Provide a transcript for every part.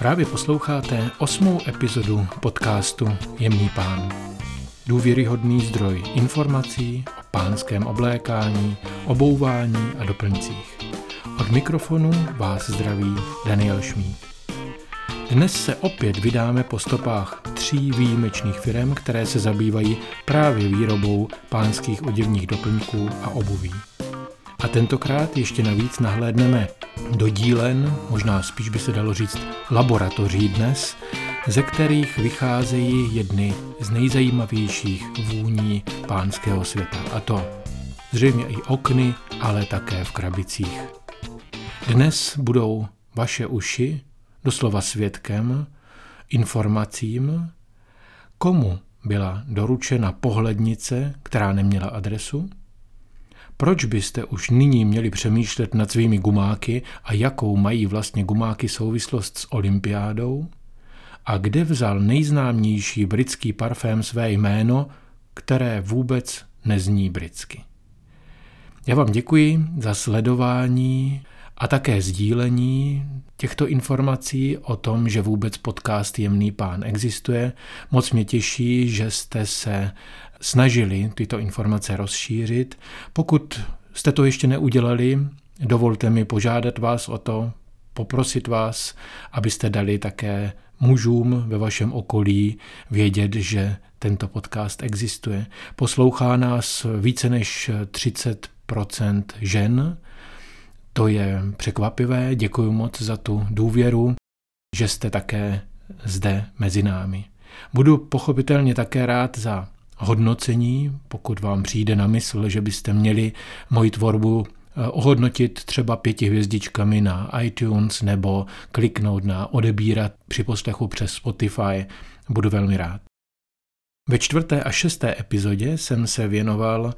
Právě posloucháte osmou epizodu podcastu Jemný pán. Důvěryhodný zdroj informací o pánském oblékání, obouvání a doplňcích. Od mikrofonu vás zdraví Daniel Šmíd. Dnes se opět vydáme po stopách tří výjimečných firm, které se zabývají právě výrobou pánských oděvních doplňků a obuví. A tentokrát ještě navíc nahlédneme do dílen, možná spíš by se dalo říct laboratoří dnes, ze kterých vycházejí jedny z nejzajímavějších vůní pánského světa. A to zřejmě i okny, ale také v krabicích. Dnes budou vaše uši doslova svědkem informacím, komu byla doručena pohlednice, která neměla adresu, proč byste už nyní měli přemýšlet nad svými gumáky a jakou mají vlastně gumáky souvislost s olympiádou? A kde vzal nejznámější britský parfém své jméno, které vůbec nezní britsky? Já vám děkuji za sledování a také sdílení těchto informací o tom, že vůbec podcast Jemný pán existuje. Moc mě těší, že jste se snažili tyto informace rozšířit. Pokud jste to ještě neudělali, dovolte mi požádat vás o to, poprosit vás, abyste dali také mužům ve vašem okolí vědět, že tento podcast existuje. Poslouchá nás více než 30% žen. To je překvapivé, děkuji moc za tu důvěru, že jste také zde mezi námi. Budu pochopitelně také rád za hodnocení, pokud vám přijde na mysl, že byste měli moji tvorbu eh, ohodnotit třeba pěti hvězdičkami na iTunes nebo kliknout na odebírat při poslechu přes Spotify, budu velmi rád. Ve čtvrté a šesté epizodě jsem se věnoval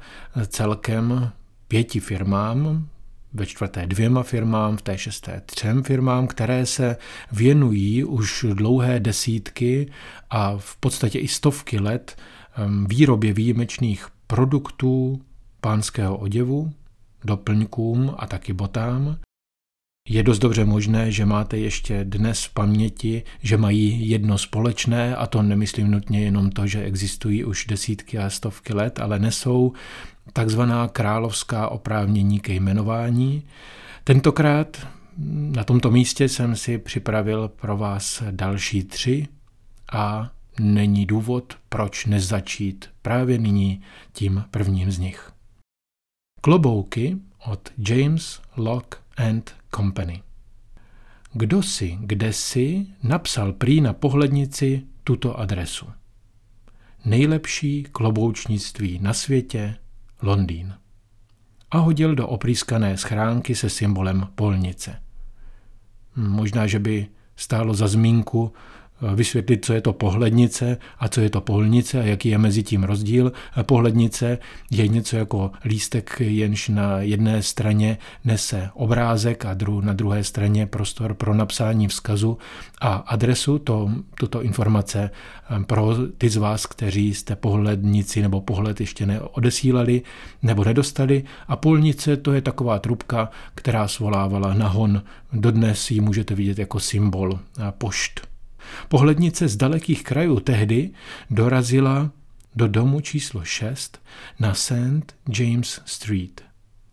celkem pěti firmám, ve čtvrté dvěma firmám, v té šesté třem firmám, které se věnují už dlouhé desítky a v podstatě i stovky let výrobě výjimečných produktů pánského oděvu, doplňkům a taky botám. Je dost dobře možné, že máte ještě dnes v paměti, že mají jedno společné, a to nemyslím nutně jenom to, že existují už desítky a stovky let, ale nesou takzvaná královská oprávnění ke jmenování. Tentokrát na tomto místě jsem si připravil pro vás další tři a není důvod, proč nezačít právě nyní tím prvním z nich. Klobouky od James Lock and Company. Kdo si, kde si napsal prý na pohlednici tuto adresu. Nejlepší kloboučnictví na světě, Londýn. A hodil do oprýskané schránky se symbolem polnice. Možná, že by stálo za zmínku vysvětlit, co je to pohlednice a co je to polnice a jaký je mezi tím rozdíl. Pohlednice je něco jako lístek, jenž na jedné straně nese obrázek a dru, na druhé straně prostor pro napsání vzkazu a adresu. To, tuto informace eh, pro ty z vás, kteří jste pohlednici nebo pohled ještě neodesílali nebo nedostali. A polnice to je taková trubka, která svolávala nahon. Dodnes ji můžete vidět jako symbol pošt. Pohlednice z dalekých krajů tehdy dorazila do domu číslo 6 na St. James Street.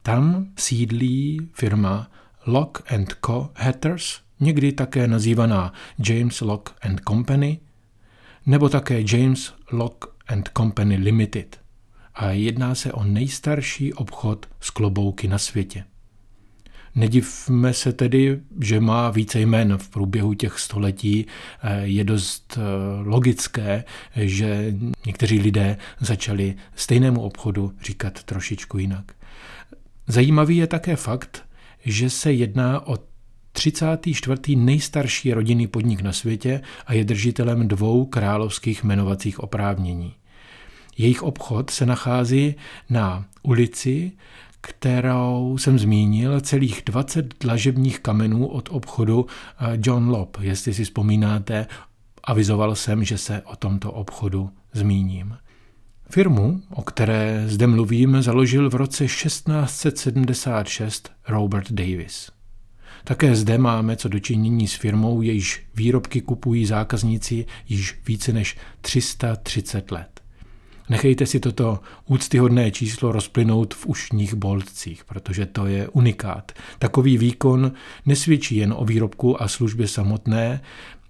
Tam sídlí firma Lock and Co. Hatters, někdy také nazývaná James Lock and Company, nebo také James Lock and Company Limited. A jedná se o nejstarší obchod s klobouky na světě. Nedivme se tedy, že má více jmen v průběhu těch století. Eh, je dost eh, logické, že někteří lidé začali stejnému obchodu říkat trošičku jinak. Zajímavý je také fakt, že se jedná o 34. nejstarší rodinný podnik na světě a je držitelem dvou královských jmenovacích oprávnění. Jejich obchod se nachází na ulici, kterou jsem zmínil, celých 20 dlažebních kamenů od obchodu eh, John Lobb. Jestli si vzpomínáte, avizoval jsem, že se o tomto obchodu zmíním. Firmu, o které zde mluvím, založil v roce 1676 Robert Davis. Také zde máme co dočinění s firmou, jejíž výrobky kupují zákazníci již více než 330 let. Nechejte si toto úctyhodné číslo rozplynout v ušních boltcích, protože to je unikát. Takový výkon nesvědčí jen o výrobku a službě samotné,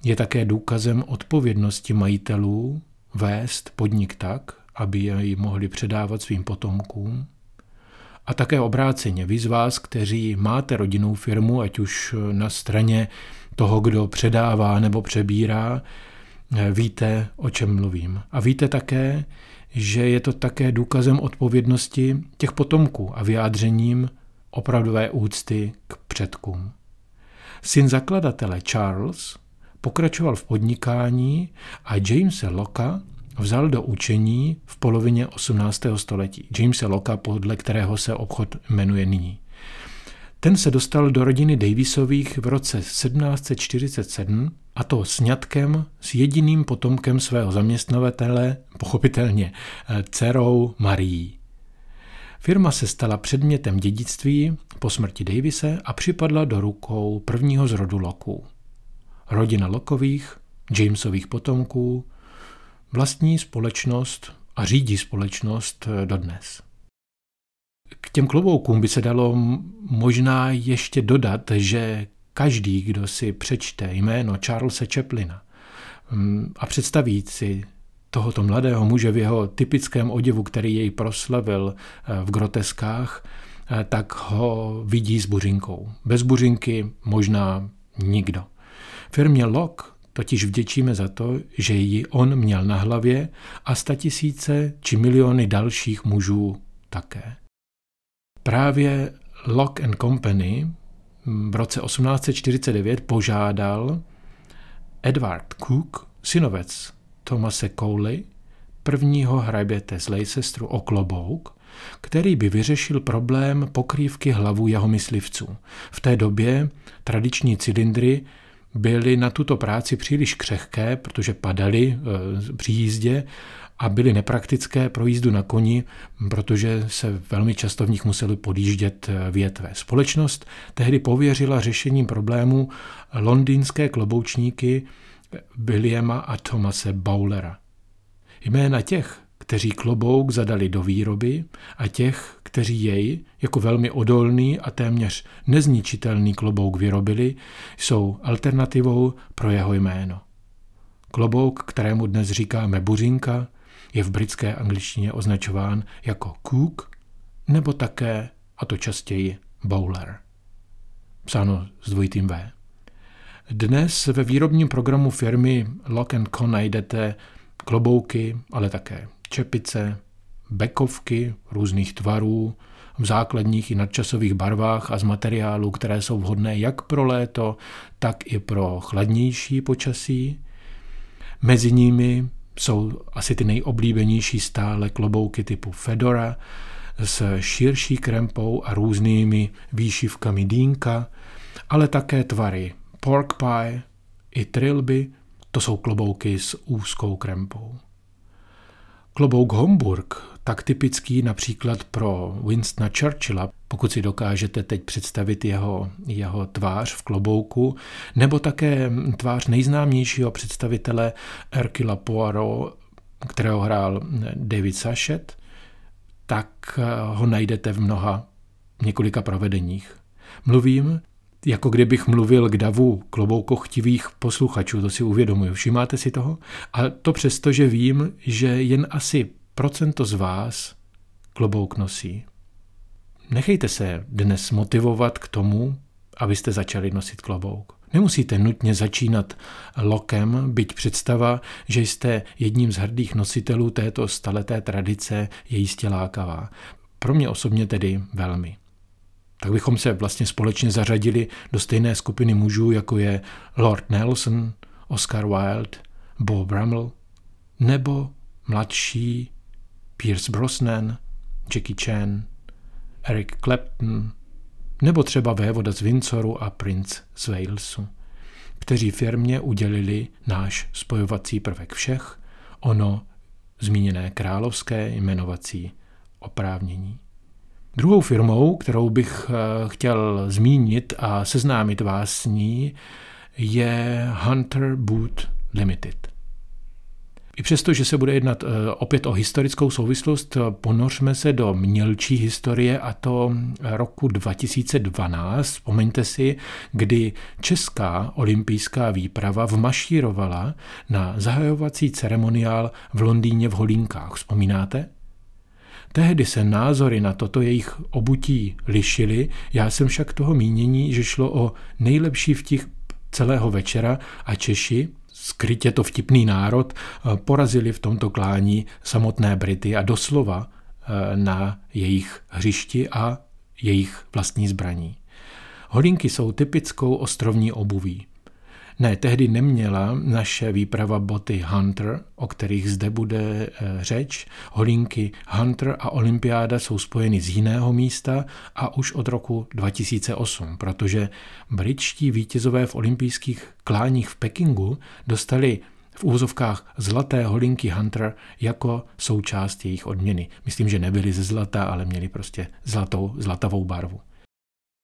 je také důkazem odpovědnosti majitelů vést podnik tak, aby jej mohli předávat svým potomkům. A také obráceně, vy z vás, kteří máte rodinnou firmu, ať už na straně toho, kdo předává nebo přebírá, víte, o čem mluvím. A víte také, že je to také důkazem odpovědnosti těch potomků a vyjádřením opravdové úcty k předkům. Syn zakladatele Charles pokračoval v podnikání a Jamese Locka vzal do učení v polovině 18. století. Jamese Locka, podle kterého se obchod jmenuje nyní. Ten se dostal do rodiny Davisových v roce 1747 a to sňatkem s jediným potomkem svého zaměstnavatele, pochopitelně eh, dcerou Marí. Firma se stala předmětem dědictví po smrti Davise a připadla do rukou prvního z rodu Loků. Rodina Lokových, Jamesových potomků, vlastní společnost a řídí společnost eh, dodnes. K těm kloboukům by se dalo možná ještě dodat, že každý, kdo si přečte jméno Charlesa Chaplina a představí si tohoto mladého muže v jeho typickém oděvu, který jej proslavil eh, v groteskách, eh, tak ho vidí s buřinkou. Bez buřinky možná nikdo. Firmě Lock totiž vděčíme za to, že ji on měl na hlavě a statisíce či miliony dalších mužů také. Právě Lock and Company v roce 1849 požádal Edward Cook, synovec Thomase Cowley, prvního hraběte z Leicesteru o klobouk, který by vyřešil problém pokrývky hlavu jeho myslivců. V té době tradiční cylindry byly na tuto práci příliš křehké, protože padaly e, při jízdě a byly nepraktické pro jízdu na koni, protože se velmi často v nich museli podjíždět e, větve. Společnost tehdy pověřila řešením problému londýnské kloboučníky Williama a Thomase Bowlera. Jména těch, kteří klobouk zadali do výroby a těch, kteří jej jako velmi odolný a téměř nezničitelný klobouk vyrobili, jsou alternativou pro jeho jméno. Klobouk, kterému dnes říkáme buřinka, je v britské angličtině označován jako cook nebo také, a to častěji, bowler. Psáno s dvojitým V. Dnes ve výrobním programu firmy Lock Co najdete klobouky, ale také čepice, bekovky různých tvarů, v základních i nadčasových barvách a z materiálů, které jsou vhodné jak pro léto, tak i pro chladnější počasí. Mezi nimi jsou asi ty nejoblíbenější stále klobouky typu Fedora s širší krempou a různými výšivkami dýnka, ale také tvary pork pie i trilby, to jsou klobouky s úzkou krempou. Klobouk Homburg, tak typický například pro Winstona Churchilla, pokud si dokážete teď představit jeho, jeho tvář v klobouku, nebo také tvář nejznámějšího představitele Hercula Poirot, kterého hrál David Sachet, tak ho najdete v mnoha několika provedeních. Mluvím jako kdybych mluvil k davu kloboukochtivých posluchačů, to si uvědomuji. Všimáte si toho? A to přesto, že vím, že jen asi procento z vás klobouk nosí. Nechejte se dnes motivovat k tomu, abyste začali nosit klobouk. Nemusíte nutně začínat lokem, byť představa, že jste jedním z hrdých nositelů této staleté tradice je jistě lákavá. Pro mě osobně tedy velmi tak bychom se vlastně společně zařadili do stejné skupiny mužů, jako je Lord Nelson, Oscar Wilde, Bo Brummel, nebo mladší Pierce Brosnan, Jackie Chan, Eric Clapton, nebo třeba vévoda z Windsoru a princ z Walesu, kteří firmě udělili náš spojovací prvek všech, ono zmíněné královské jmenovací oprávnění. Druhou firmou, kterou bych eh, chtěl zmínit a seznámit vás s ní, je Hunter Boot Limited. I přesto, že se bude jednat eh, opět o historickou souvislost, ponořme se do mělčí historie a to roku 2012. Vzpomeňte si, kdy česká olympijská výprava vmašírovala na zahajovací ceremoniál v Londýně v Holínkách. Vzpomínáte? Tehdy se názory na toto jejich obutí lišily, já jsem však toho mínění, že šlo o nejlepší vtip celého večera a Češi, skrytě to vtipný národ, eh, porazili v tomto klání samotné Brity a doslova eh, na jejich hřišti a jejich vlastní zbraní. Holínky jsou typickou ostrovní obuví. Ne, tehdy neměla naše výprava boty Hunter, o kterých zde bude eh, řeč. Holínky Hunter a Olympiáda jsou spojeny z jiného místa a už od roku 2008, protože britští vítězové v olympijských kláních v Pekingu dostali v úvozovkách zlaté holinky Hunter jako součást jejich odměny. Myslím, že nebyly ze zlata, ale měli prostě zlatou, zlatavou barvu.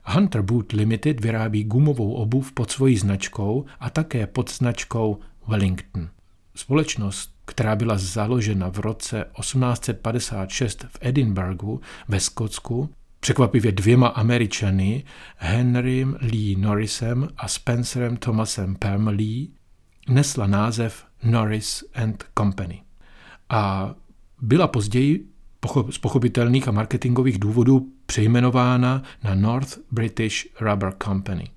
Hunter Boot Limited vyrábí gumovou obuv pod svojí značkou a také pod značkou Wellington. Společnost, která byla založena v roce 1856 v Edinburghu ve Skotsku, překvapivě dvěma Američany, Henrym Lee Norrisem a Spencerem Thomasem Permley, nesla název Norris and Company. A byla později z pochopitelných a marketingových důvodů přejmenována na North British Rubber Company.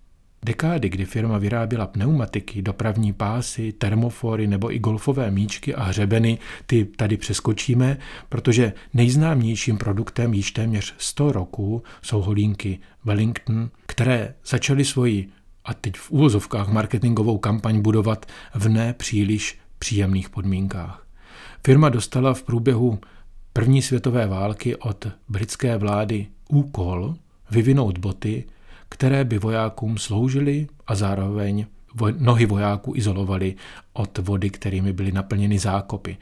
Dekády, kdy firma vyráběla pneumatiky, dopravní pásy, termofory nebo i golfové míčky a hřebeny, ty tady přeskočíme, protože nejznámějším produktem již téměř 100 roků jsou holínky Wellington, které začaly svoji a teď v úvozovkách marketingovou kampaň budovat v ne příliš příjemných podmínkách. Firma dostala v průběhu první světové války od britské vlády úkol vyvinout boty, které by vojákům sloužily a zároveň nohy vojáků izolovaly od vody, kterými byly naplněny zákopy.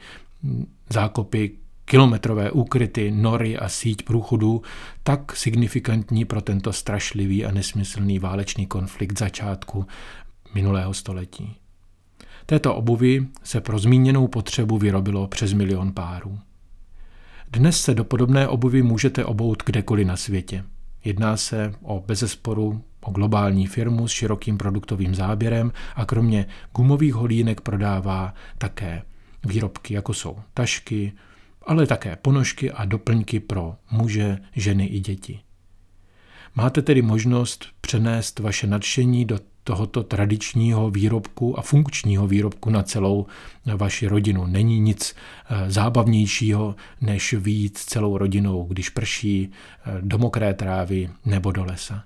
Zákopy, kilometrové úkryty, nory a síť průchodů, tak signifikantní pro tento strašlivý a nesmyslný válečný konflikt začátku minulého století. Této obuvy se pro zmíněnou potřebu vyrobilo přes milion párů. Dnes se do podobné obuvy můžete obout kdekoliv na světě. Jedná se o bezesporu o globální firmu s širokým produktovým záběrem a kromě gumových holínek prodává také výrobky, jako jsou tašky, ale také ponožky a doplňky pro muže, ženy i děti. Máte tedy možnost přenést vaše nadšení do tohoto tradičního výrobku a funkčního výrobku na celou vaši rodinu. Není nic eh, zábavnějšího, než výjít celou rodinou, když prší, eh, do mokré trávy nebo do lesa.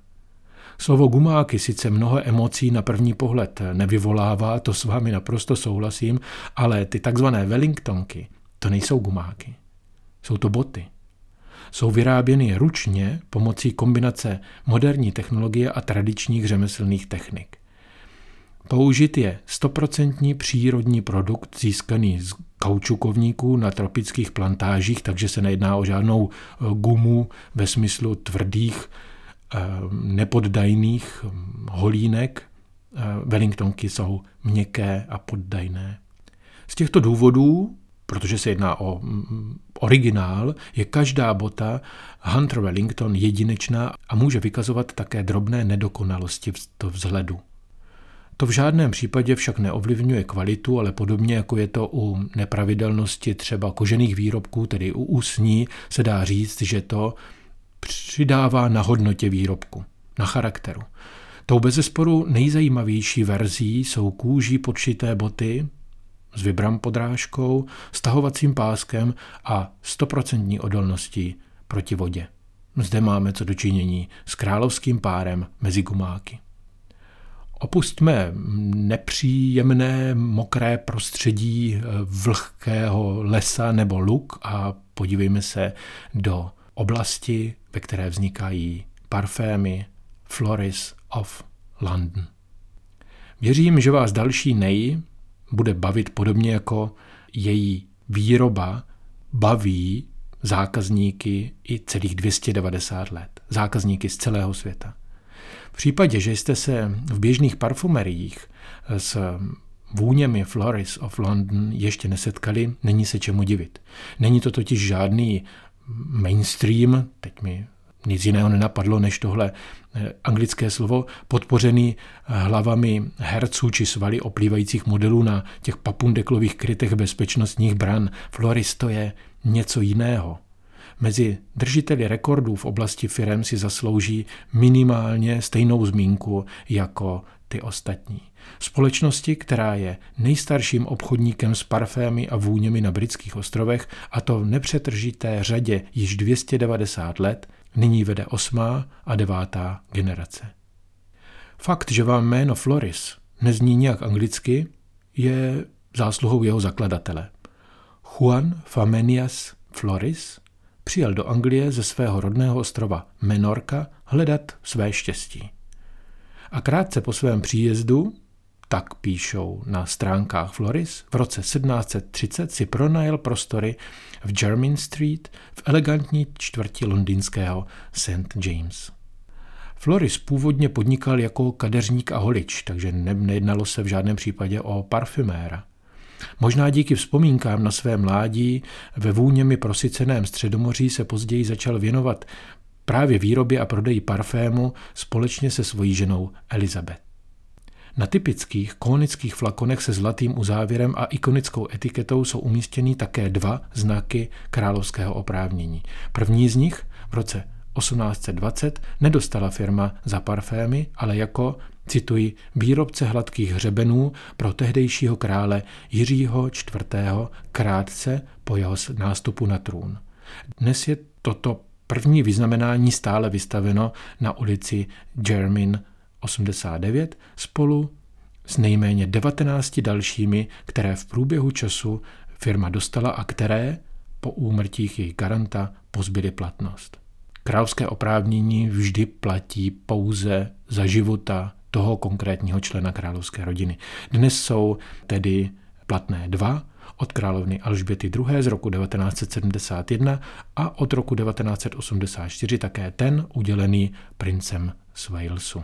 Slovo gumáky sice mnoho emocí na první pohled nevyvolává, to s vámi naprosto souhlasím, ale ty takzvané Wellingtonky, to nejsou gumáky. Jsou to boty jsou vyráběny ručně pomocí kombinace moderní technologie a tradičních řemeslných technik. Použit je stoprocentní přírodní produkt získaný z kaučukovníků na tropických plantážích, takže se nejedná o žádnou eh, gumu ve smyslu tvrdých, eh, nepoddajných hm, holínek. Eh, Wellingtonky jsou měkké a poddajné. Z těchto důvodů protože se jedná o mm, originál, je každá bota Hunter Wellington jedinečná a může vykazovat také drobné nedokonalosti v vzhledu. To v žádném případě však neovlivňuje kvalitu, ale podobně jako je to u nepravidelnosti třeba kožených výrobků, tedy u úsní, se dá říct, že to přidává na hodnotě výrobku, na charakteru. Tou bezesporu nejzajímavější verzí jsou kůží podšité boty, s vibram podrážkou, stahovacím páskem a stoprocentní odolností proti vodě. Zde máme co dočinění s královským párem mezi gumáky. Opustme nepříjemné mokré prostředí vlhkého lesa nebo luk a podívejme se do oblasti, ve které vznikají parfémy Floris of London. Věřím, že vás další nej bude bavit podobně jako její výroba baví zákazníky i celých 290 let. Zákazníky z celého světa. V případě, že jste se v běžných parfumeriích s vůněmi Floris of London ještě nesetkali, není se čemu divit. Není to totiž žádný mainstream, teď mi nic jiného nenapadlo než tohle eh, anglické slovo, podpořený eh, hlavami herců či svaly oplývajících modelů na těch papundeklových krytech bezpečnostních bran. Floris to je něco jiného. Mezi držiteli rekordů v oblasti firem si zaslouží minimálně stejnou zmínku jako ty ostatní. Společnosti, která je nejstarším obchodníkem s parfémy a vůněmi na britských ostrovech, a to v nepřetržité řadě již 290 let, nyní vede osmá a devátá generace. Fakt, že vám jméno Floris nezní nějak anglicky, je zásluhou jeho zakladatele. Juan Famenias Floris přijel do Anglie ze svého rodného ostrova Menorka hledat své štěstí. A krátce po svém příjezdu, tak píšou na stránkách Floris, v roce 1730 si pronajel prostory v Jermyn Street v elegantní čtvrti londýnského St. James. Floris původně podnikal jako kadeřník a holič, takže nejednalo se v žádném případě o parfuméra. Možná díky vzpomínkám na své mládí ve vůněmi prosyceném středomoří se později začal věnovat právě výrobě a prodeji parfému společně se svojí ženou Elizabeth. Na typických konických flakonech se zlatým uzávěrem a ikonickou etiketou jsou umístěny také dva znaky královského oprávnění. První z nich v roce 1820 nedostala firma za parfémy, ale jako, cituji, výrobce hladkých hřebenů pro tehdejšího krále Jiřího IV. krátce po jeho nástupu na trůn. Dnes je toto první vyznamenání stále vystaveno na ulici Jermyn 89 spolu s nejméně 19 dalšími, které v průběhu času firma dostala a které po úmrtích jejich garanta pozbyly platnost. Královské oprávnění vždy platí pouze za života toho konkrétního člena královské rodiny. Dnes jsou tedy platné dva, od královny Alžběty II. z roku 1971 a od roku 1984 také ten udělený princem z Walesu.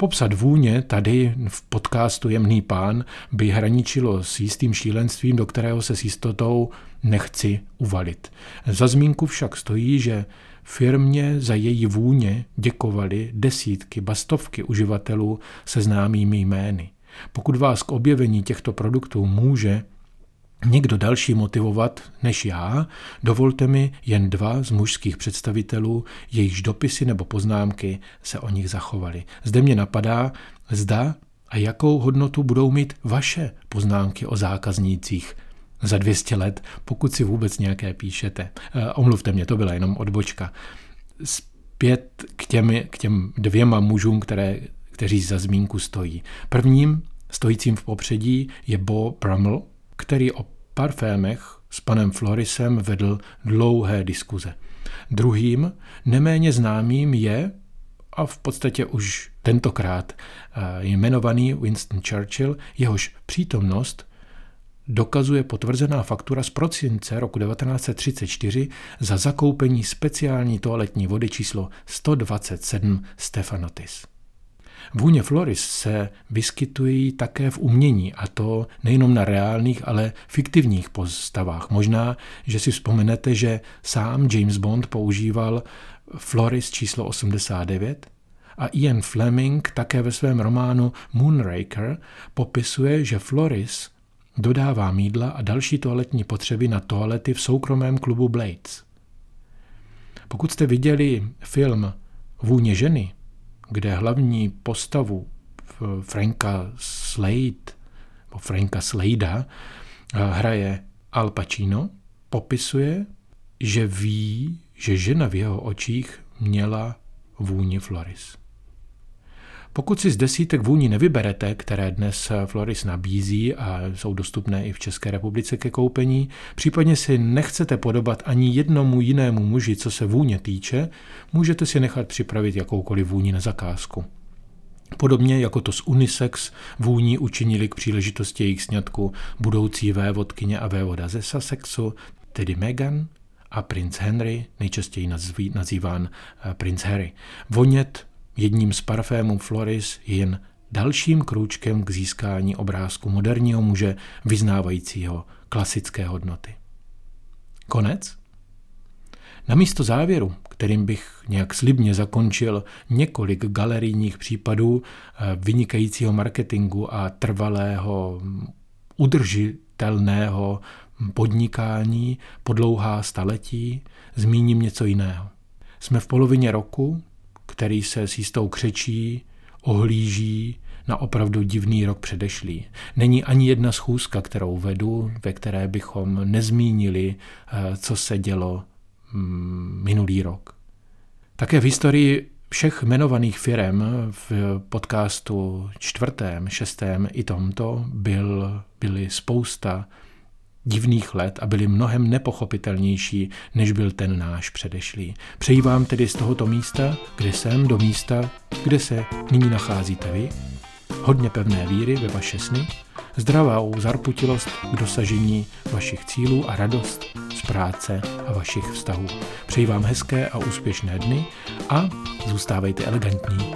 Popsat vůně tady v podcastu Jemný pán by hraničilo s jistým šílenstvím, do kterého se s jistotou nechci uvalit. Za zmínku však stojí, že firmě za její vůně děkovali desítky, bastovky uživatelů se známými jmény. Pokud vás k objevení těchto produktů může někdo další motivovat než já, dovolte mi jen dva z mužských představitelů, jejichž dopisy nebo poznámky se o nich zachovaly. Zde mě napadá, zda a jakou hodnotu budou mít vaše poznámky o zákaznících za 200 let, pokud si vůbec nějaké píšete. E, omluvte mě, to byla jenom odbočka. Zpět k těm, k těm dvěma mužům, které, kteří za zmínku stojí. Prvním stojícím v popředí je Bo Brummel, který o parfémech s panem Florisem vedl dlouhé diskuze. Druhým, neméně známým je, a v podstatě už tentokrát eh, jmenovaný Winston Churchill, jehož přítomnost dokazuje potvrzená faktura z prosince roku 1934 za zakoupení speciální toaletní vody číslo 127 Stefanotis. Vůně floris se vyskytují také v umění, a to nejenom na reálných, ale fiktivních postavách. Možná, že si vzpomenete, že sám James Bond používal floris číslo 89, a Ian Fleming také ve svém románu Moonraker popisuje, že Floris dodává mídla a další toaletní potřeby na toalety v soukromém klubu Blades. Pokud jste viděli film Vůně ženy, kde hlavní postavu Franka Slade, nebo Franka Slada eh, hraje Al Pacino, popisuje, že ví, že žena v jeho očích měla vůni Floris. Pokud si z desítek vůní nevyberete, které dnes Floris nabízí a jsou dostupné i v České republice ke koupení, případně si nechcete podobat ani jednomu jinému muži, co se vůně týče, můžete si nechat připravit jakoukoliv vůni na zakázku. Podobně jako to s unisex vůní učinili k příležitosti jejich sňatku budoucí vévodkyně a vévoda ze Sussexu, tedy Meghan a princ Henry, nejčastěji nazýván eh, princ Harry. Vonět jedním z parfémů Floris je jen dalším krůčkem k získání obrázku moderního muže vyznávajícího klasické hodnoty. Konec? Na místo závěru, kterým bych nějak slibně zakončil několik galerijních případů eh, vynikajícího marketingu a trvalého udržitelného podnikání po dlouhá staletí, zmíním něco jiného. Jsme v polovině roku, který se s jistou křečí ohlíží na opravdu divný rok předešlý. Není ani jedna schůzka, kterou vedu, ve které bychom nezmínili, eh, co se dělo mm, minulý rok. Také v historii všech jmenovaných firm v podcastu čtvrtém, šestém i tomto byl, byly spousta divných let a byly mnohem nepochopitelnější, než byl ten náš předešlý. Přeji vám tedy z tohoto místa, kde jsem, do místa, kde se nyní nacházíte vy, hodně pevné víry ve vaše sny, zdravou zarputilost k dosažení vašich cílů a radost z práce a vašich vztahů. Přeji vám hezké a úspěšné dny a zůstávejte elegantní.